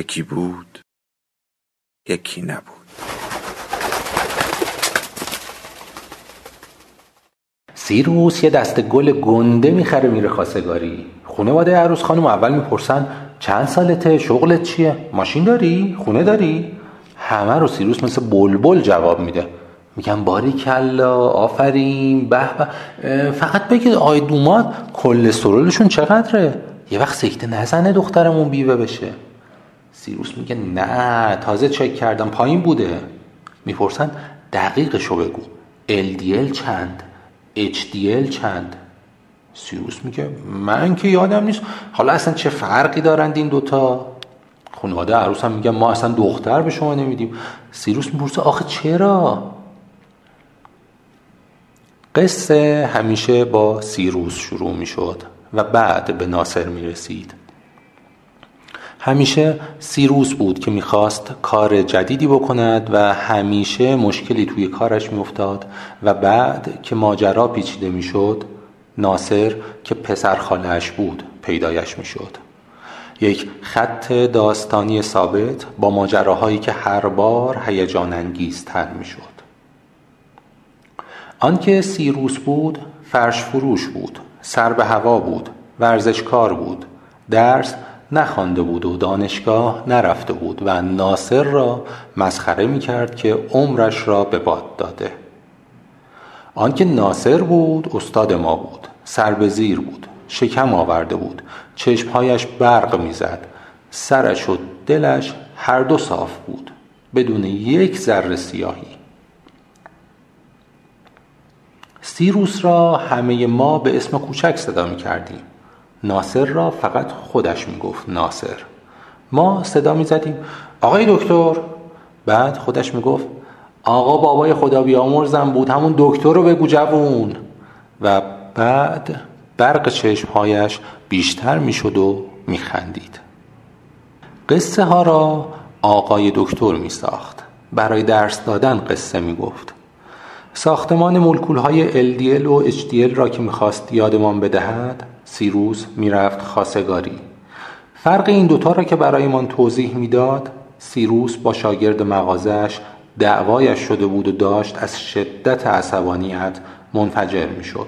یکی بود یکی نبود. سیروس یه دست گل گنده می‌خره میره خواستگاری. خانواده عروس خانم اول می‌پرسن چند سالته؟ شغلت چیه؟ ماشین داری؟ خونه داری؟ همه رو سیروس مثل بلبل جواب میده. میگن باری کلا آفرین به فقط بگید آقای دومات کلسترولشون چقدره؟ یه وقت سکته نزنه دخترمون بیوه بشه. سیروس میگه نه تازه چک کردم پایین بوده. می‌پرسن دقیقشو بگو. LDL چند؟ HDL چند؟ سیروس میگه من که یادم نیست. حالا اصلا چه فرقی دارند این دوتا؟ خانواده عروس هم میگن ما اصلا دختر به شما نمیدیم. سیروس می‌پرسه آخه چرا؟ قصه همیشه با سیروس شروع می‌شد و بعد به ناصر می‌رسید. همیشه سیروس بود که می‌خواست کار جدیدی بکند و همیشه مشکلی توی کارش میافتاد و بعد که ماجرا پیچیده می‌شد ناصر که پسر خالش بود پیدایش می‌شد. یک خط داستانی ثابت با ماجراهایی که هر بار هیجان انگیزتر می‌شد. آنکه سیروس بود فرش فروش بود سر به هوا بود ورزشکار بود درس نخوانده بود و دانشگاه نرفته بود و ناصر را مسخره می کرد که عمرش را به باد داده. آنکه ناصر بود استاد ما بود سر به زیر بود شکم آورده بود چشمهایش برق می‌زد سرش و دلش هر دو صاف بود بدون یک ذره سیاهی. سیروس را همه ما به اسم کوچک صدا می کردیم ناصر را فقط خودش می‌گفت ناصر. ما صدا می‌زدیم. آقای دکتر. بعد خودش می‌گفت آقا بابای خدا بیامرزم بود همون دکتر رو بگو جوون. و بعد برق چشمهایش بیشتر می‌شد و میخندید. قصه ها را آقای دکتر می ساخت برای درس دادن قصه می گفت ساختمان مولکول های LDL و HDL را که می‌خواست یادمان بدهد سیروس می‌رفت خاسگاری فرق این دوتا را که برایمان توضیح می‌داد سیروس با شاگرد مغازش دعوایش شده بود و داشت از شدت عصبانیت منفجر می‌شد.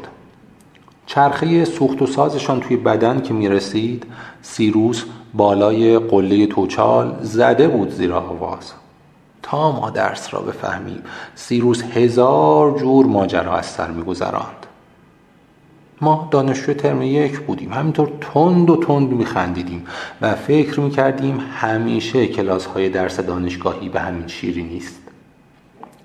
چرخه سوخت و سازشان توی بدن که می رسید سیروس بالای قله توچال زده بود زیر آواز. تا ما درس را بفهمیم سیروس هزار جور ماجرا از سر میگذراند ما دانشجو ترم یک بودیم. همینطور تند و تند میخندیدیم و فکر می‌کردیم همیشه کلاس های درس دانشگاهی به همین شیری نیست.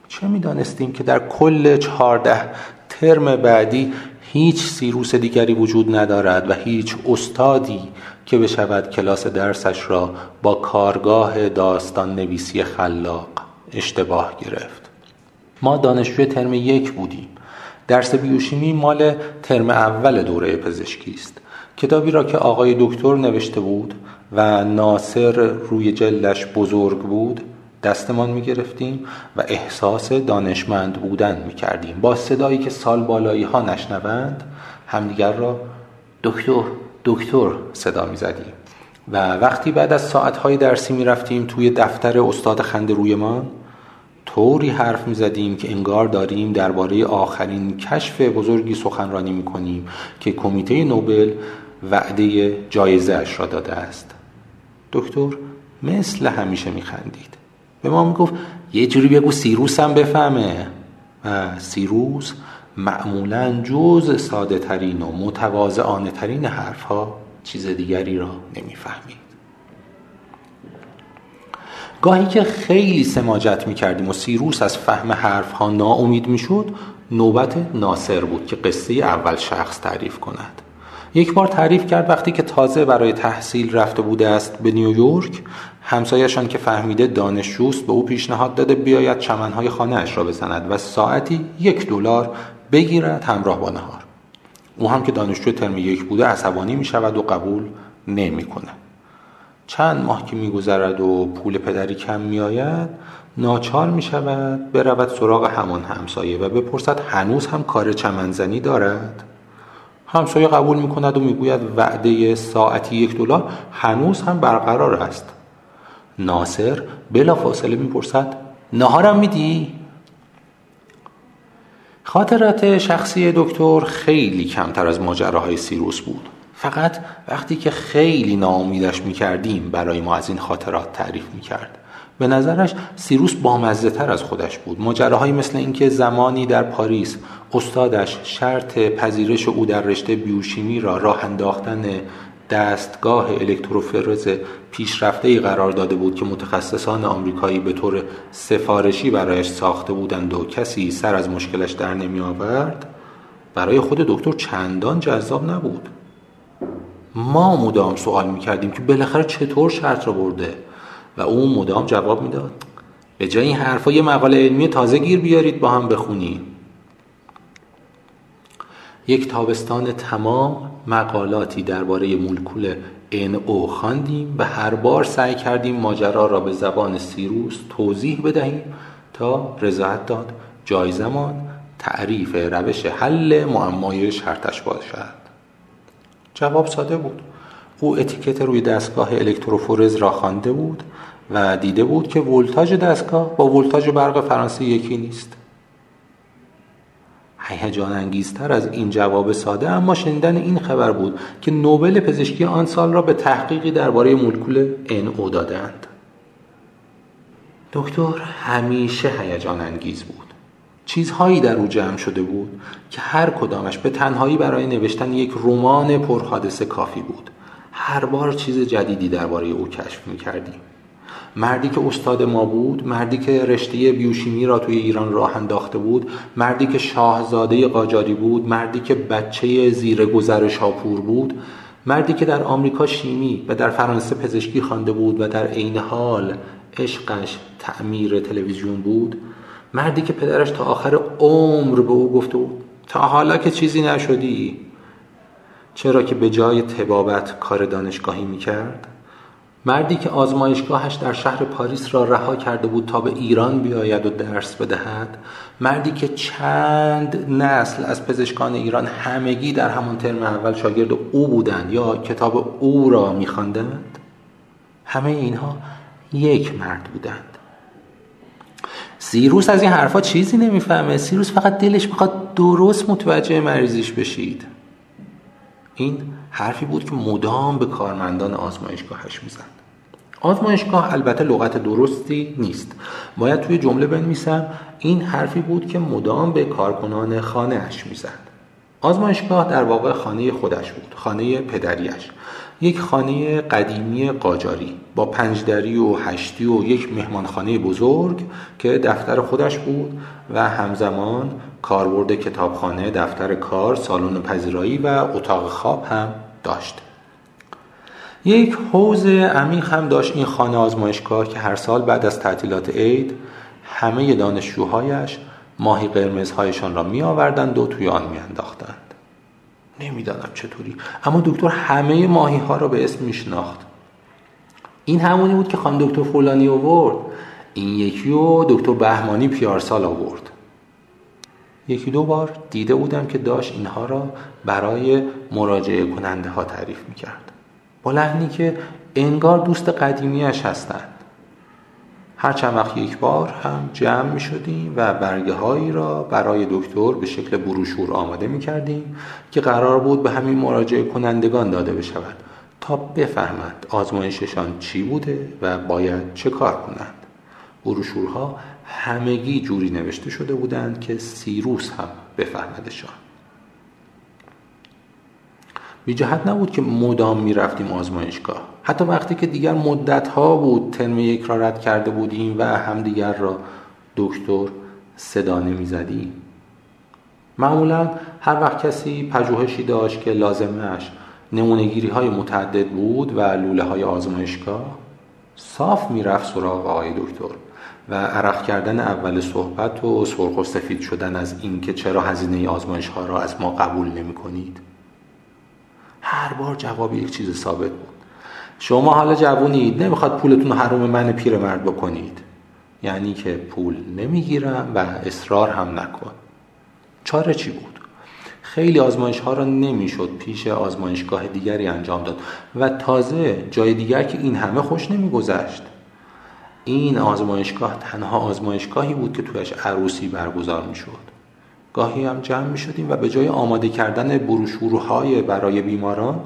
چه می‌دانستیم که در کل چهارده ترم بعدی هیچ سیروس دیگری وجود ندارد و هیچ استادی که بشود کلاس درسش را با کارگاه داستان نویسی خلاق اشتباه گرفت. ما دانشجوی ترم یک بودیم. درس بیوشیمی مال ترم اول دوره پزشکی است. کتابی را که آقای دکتر نوشته بود و ناصر روی جلدش بزرگ بود دستمان می گرفتیم و احساس دانشمند بودن می کردیم با صدایی که سال بالایی ها نشنوند همدیگر را دکتر دکتر صدا می زدیم و وقتی بعد از ساعتهای درسی می رفتیم توی دفتر استاد خنده رویمان طوری حرف می زدیم که انگار داریم درباره آخرین کشف بزرگی سخنرانی می کنیم که کمیته نوبل وعده جایزه اش را داده است. دکتر مثل همیشه می خندید به ما می گفت یه جوری بگو سیروس هم بفهمه. و سیروس معمولا جز ساده ترین و متواضعانه ترین حرف ها چیز دیگری را نمی‌فهمید. گاهی که خیلی سماجت می کردیم و سیروس از فهم حرف ها ناامید می شد نوبت ناصر بود که قصه اول شخص تعریف کند. یک بار تعریف کرد وقتی که تازه برای تحصیل رفته بوده است به نیویورک همسایشان که فهمیده دانشجوست به او پیشنهاد داده بیاید چمنهای خانهاش را بزند و ساعتی یک دلار بگیرد همراه با نهار. او هم که دانشجو ترم یک بوده عصبانی می شود و قبول نمی‌کنه چند ماه که میگذرد و پول پدری کم میآید ناچار می شود برود سراغ همان همسایه و بپرسد هنوز هم کار چمنزنی دارد؟ همسایه قبول می کند و می‌گوید وعده ساعتی یک دلار هنوز هم برقرار است. ناصر بلا فاصله می‌پرسد نهارم میدی؟ خاطرات شخصی دکتر خیلی کمتر از ماجراهای سیروس بود. فقط وقتی که خیلی ناامیدش می‌کردیم برای ما از این خاطرات تعریف می‌کرد. به نظرش سیروس بامزه تر از خودش بود. ماجراهایی مثل اینکه زمانی در پاریس استادش شرط پذیرش او در رشته بیوشیمی را راه انداختن دستگاه الکتروفرز پیشرفته قرار داده بود که متخصصان آمریکایی به طور سفارشی برایش ساخته بودند و کسی سر از مشکلش در نمی آورد برای خود دکتر چندان جذاب نبود. ما مدام سوال می کردیم که بالاخره چطور شرط را برده؟ و او مدام جواب می‌داد به جای این حرفا یه مقاله علمی تازه گیر بیارید با هم بخونیم یک تابستان تمام مقالاتی درباره مولکول NO خواندیم و هر بار سعی کردیم ماجرا را به زبان سیروس توضیح بدهیم تا رضایت داد. جایزمان تعریف روش حل معمای شرطش باشد. جواب ساده بود. او اتیکت روی دستگاه الکتروفورز را خوانده بود و دیده بود که ولتاژ دستگاه با ولتاژ برق فرانسه یکی نیست. هیجان انگیزتر از این جواب ساده اما شنیدن این خبر بود که نوبل پزشکی آن سال را به تحقیقی درباره مولکول NO دادند. دکتر همیشه هیجان انگیز بود. چیزهایی در او جمع شده بود که هر کدامش به تنهایی برای نوشتن یک رمان پرحادثه کافی بود. هر بار چیز جدیدی درباره او کشف می کردیم مردی که استاد ما بود مردی که رشته بیوشیمی را توی ایران راه انداخته بود مردی که شاهزاده قاجاری بود مردی که بچه زیر گذر شاپور بود مردی که در آمریکا شیمی و در فرانسه پزشکی خوانده بود و در عین حال عشقش تعمیر تلویزیون بود مردی که پدرش تا آخر عمر به او گفته بود تا حالا که چیزی نشدی چرا که به جای تبابت کار دانشگاهی می‌کرد؟ مردی که آزمایشگاهش در شهر پاریس را رها کرده بود تا به ایران بیاید و درس بدهد مردی که چند نسل از پزشکان ایران همگی در همان ترم اول شاگرد او بودند یا کتاب او را میخواندند همه اینها یک مرد بودند. سیروس از این حرفا چیزی نمی‌فهمه. سیروس فقط دلش می‌خواد درست متوجه مریضیش بشید. این حرفی بود که مدام به کارمندان آزمایشگاهش می‌زد. آزمایشگاه البته لغت درستی نیست. باید توی جمله بنویسم این حرفی بود که مدام به کارکنان خانهاش می‌زد. آزمایشگاه در واقع خانه خودش بود خانه پدریش یک خانه قدیمی قاجاری با پنجدری و هشتی و یک مهمانخانه بزرگ که دفتر خودش بود و همزمان کاربرد کتابخانه دفتر کار سالن پذیرایی و اتاق خواب هم داشت یک حوز عمیق هم داشت این خانه آزمایشگاه که هر سال بعد از تعطیلات عید همه دانشجوهایش ماهی قرمزهایشان را می آوردند و توی آن می انداختند. نمی‌دانم چطوری. اما دکتر همه ماهی ها را به اسم می شناخت. این همونی بود که خان دکتر فلانی آورد. این یکی و دکتر بهمانی پیارسال آورد. یکی دو بار دیده بودم که داشت اینها را برای مراجعه کننده ها تعریف می کرد با لحنی که انگار دوست قدیمیش هستند هر چند وقت یک بار هم جمع می شدیم و برگه هایی را برای دکتر به شکل بروشور آماده می کردیم که قرار بود به همین مراجعه کنندگان داده بشود تا بفهمند آزمایششان چی بوده و باید چه کار کنند. بروشورها همگی جوری نوشته شده بودند که سیروس هم بفهمدشان. بی جهت نبود که مدام می رفتیم آزمایشگاه. حتی وقتی که دیگر مدت ها بود ترم یک را رد کرده بودیم و همدیگر را دکتر صدا نمی زدیم معمولا هر وقت کسی پژوهشی داشت که لازمش نمونگیری های متعدد بود و لوله های آزمایشگاه صاف می‌رفت سراغ آقای دکتر و عرق کردن اول صحبت و سرخ و سفید شدن از اینکه چرا هزینه آزمایش ها را از ما قبول نمی کنید هر بار جواب یک چیز ثابت بود. شما حالا جوونید نمی‌خواد پولتون حروم من پیرمرد بکنید. یعنی که پول نمی‌گیرم و اصرار هم نکن. چاره چی بود؟ خیلی آزمایش ها را نمی‌شد پیش آزمایشگاه دیگری انجام داد و تازه جای دیگر که این همه خوش نمیگذشت. این آزمایشگاه تنها آزمایشگاهی بود که تویش عروسی برگزار می‌شد. گاهی هم جمع می شدیم و به جای آماده کردن بروشورهای برای بیماران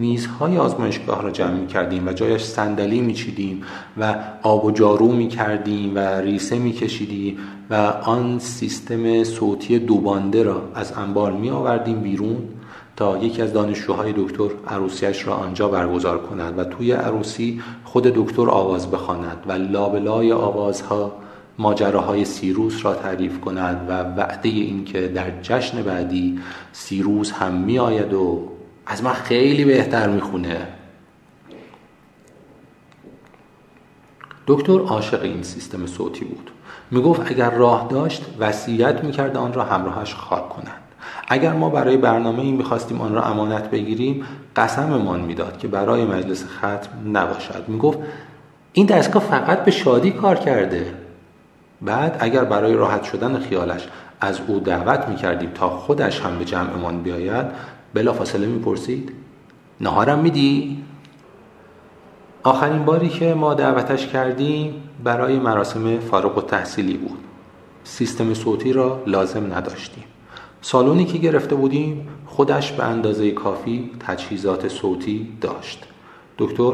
میزهای آزمایشگاه را جمع می کردیم و جایش صندلی می چیدیم و آب و جارو می کردیم و ریسه می کشیدیم و آن سیستم صوتی دوبانده را از انبار می آوردیم بیرون تا یکی از دانشجوهای دکتر عروسیش را آنجا برگزار کند و توی عروسی خود دکتر آواز بخواند و لابلای آوازها ماجراهای سیروس را تعریف کند و وعده اینکه در جشن بعدی سیروس هم می آید و از من خیلی بهتر می‌خونه. دکتر عاشق این سیستم صوتی بود. می‌گفت اگر راه داشت وصیت می‌کرد آن را همراهش خاک کنند اگر ما برای برنامه این می‌خواستیم آن را امانت بگیریم قسممان می‌داد که برای مجلس ختم نباشد. می‌گفت این دستگاه فقط به شادی کار کرده. بعد اگر برای راحت شدن خیالش از او دعوت می‌کردیم تا خودش هم به جمعمان بیاید بلا فاصله می‌پرسید. نهارم میدی؟ آخرین باری که ما دعوتش کردیم برای مراسم فارغ و تحصیلی بود. سیستم صوتی را لازم نداشتیم. سالونی که گرفته بودیم خودش به اندازه کافی تجهیزات صوتی داشت. دکتر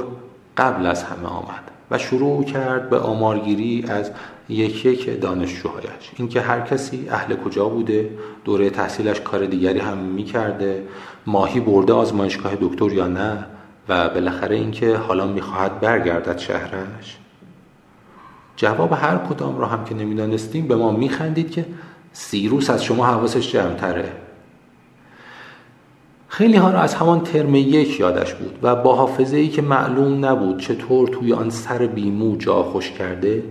قبل از همه آمد. و شروع کرد به آمارگیری از یک یک دانشجوهایش. اینکه هر کسی اهل کجا بوده دوره تحصیلش کار دیگری هم می‌کرده ماهی برده آزمایشگاه دکتر یا نه و بالاخره اینکه حالا می‌خواهد برگردد شهرش. جواب هر کدام را هم که نمی‌دانستیم به ما میخندید که سیروس از شما حواسش جمعتره. خیلی ها را از همان ترم یک یادش بود و با حافظه ای که معلوم نبود چطور توی آن سر بیمو جا خوش کرده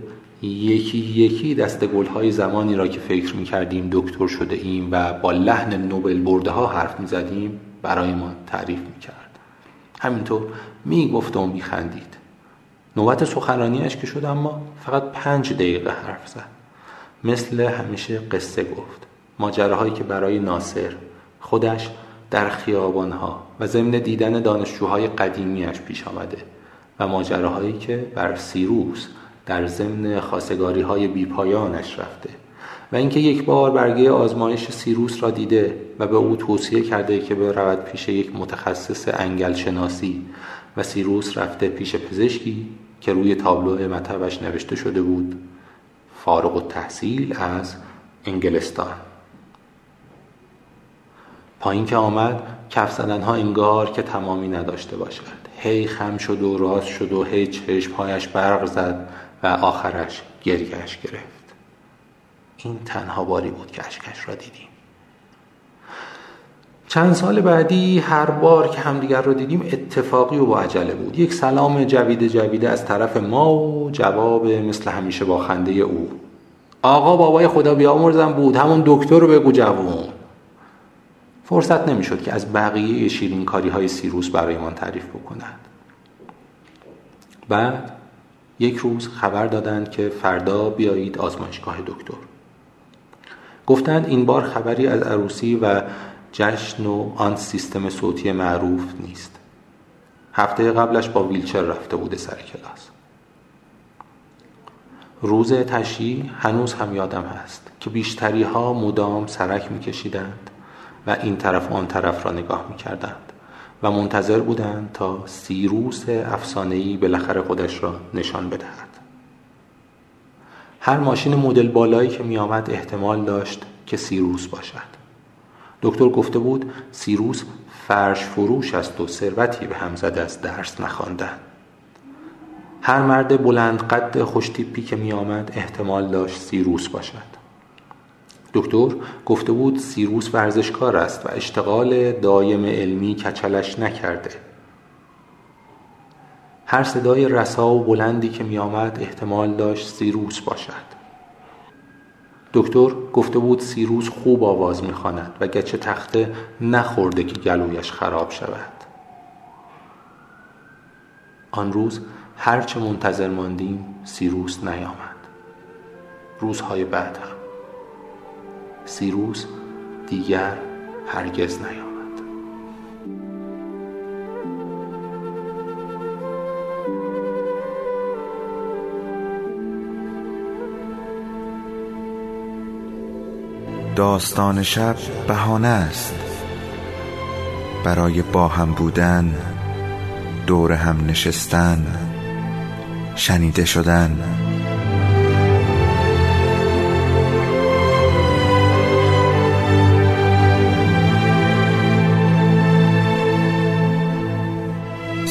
یکی یکی دست گل های زمانی را که فکر می کردیم دکتر شده ایم و با لحن نوبل برده ها حرف می زدیم برای ما تعریف می کرد همینطور می گفت و می خندید. نوبت سخنرانیش که شد اما فقط پنج دقیقه حرف زد. مثل همیشه قصه گفت. ماجراهایی که برای ناصر خودش در خیابانها و ضمن دیدن دانشجوهای قدیمیش پیش آمده و ماجراهایی که بر سیروس در ضمن خاصگاری های بیپایانش رفته و اینکه یک بار برگه آزمایش سیروس را دیده و به او توصیه کرده که برود پیش یک متخصص انگل شناسی و سیروس رفته پیش پزشکی که روی تابلو مطبش نوشته شده بود فارغ و تحصیل از انگلستان. پایین که آمد کف زدن ها انگار که تمامی نداشته باشد. هی خم شد و راست شد و هی چشمهایش برق زد و آخرش گریهش گرفت. این تنها باری بود که اشکش را دیدیم. چند سال بعدی هر بار که همدیگر را دیدیم اتفاقی و با عجله بود. یک سلام جویده جویده از طرف ما و جواب مثل همیشه با خنده او. آقا بابای خدا بیامرزم بود. همون دکتر رو بگو جوون. فرصت نمی‌شد که از بقیه شیرین کاری های سیروس برایمان تعریف بکند بعد یک روز خبر دادند که فردا بیایید آزمایشگاه دکتر. گفتند این بار خبری از عروسی و جشن و آن سیستم صوتی معروف نیست. هفته قبلش با ویلچر رفته بوده سر کلاس. روز تشییع هنوز هم یادم هست که بیشتری ها مدام سرک میکشیدند. و این طرف و آن طرف را نگاه می‌کردند و منتظر بودند تا سیروس افسانه‌ای بالاخره خودش را نشان بدهد. هر ماشین مدل بالایی که می آمد احتمال داشت که سیروس باشد. دکتر گفته بود سیروس فرش فروش است و ثروتی به هم زده از درس نخواندن. هر مرد بلند قد خوشتیپی که می آمد احتمال داشت سیروس باشد. دکتر گفته بود سیروس ورزشکار است و اشتغال دایم علمی کچلش نکرده. هر صدای رسا و بلندی که می آمد احتمال داشت سیروس باشد. دکتر گفته بود سیروس خوب آواز می‌خواند و گچه تخته نخورده که گلویش خراب شود. آن روز هرچه منتظر ماندیم سیروس نیامد. روزهای بعد هم. سیروس دیگر هرگز نیامد. داستان شب بهانه است. برای با هم بودن دور هم نشستن شنیده شدن.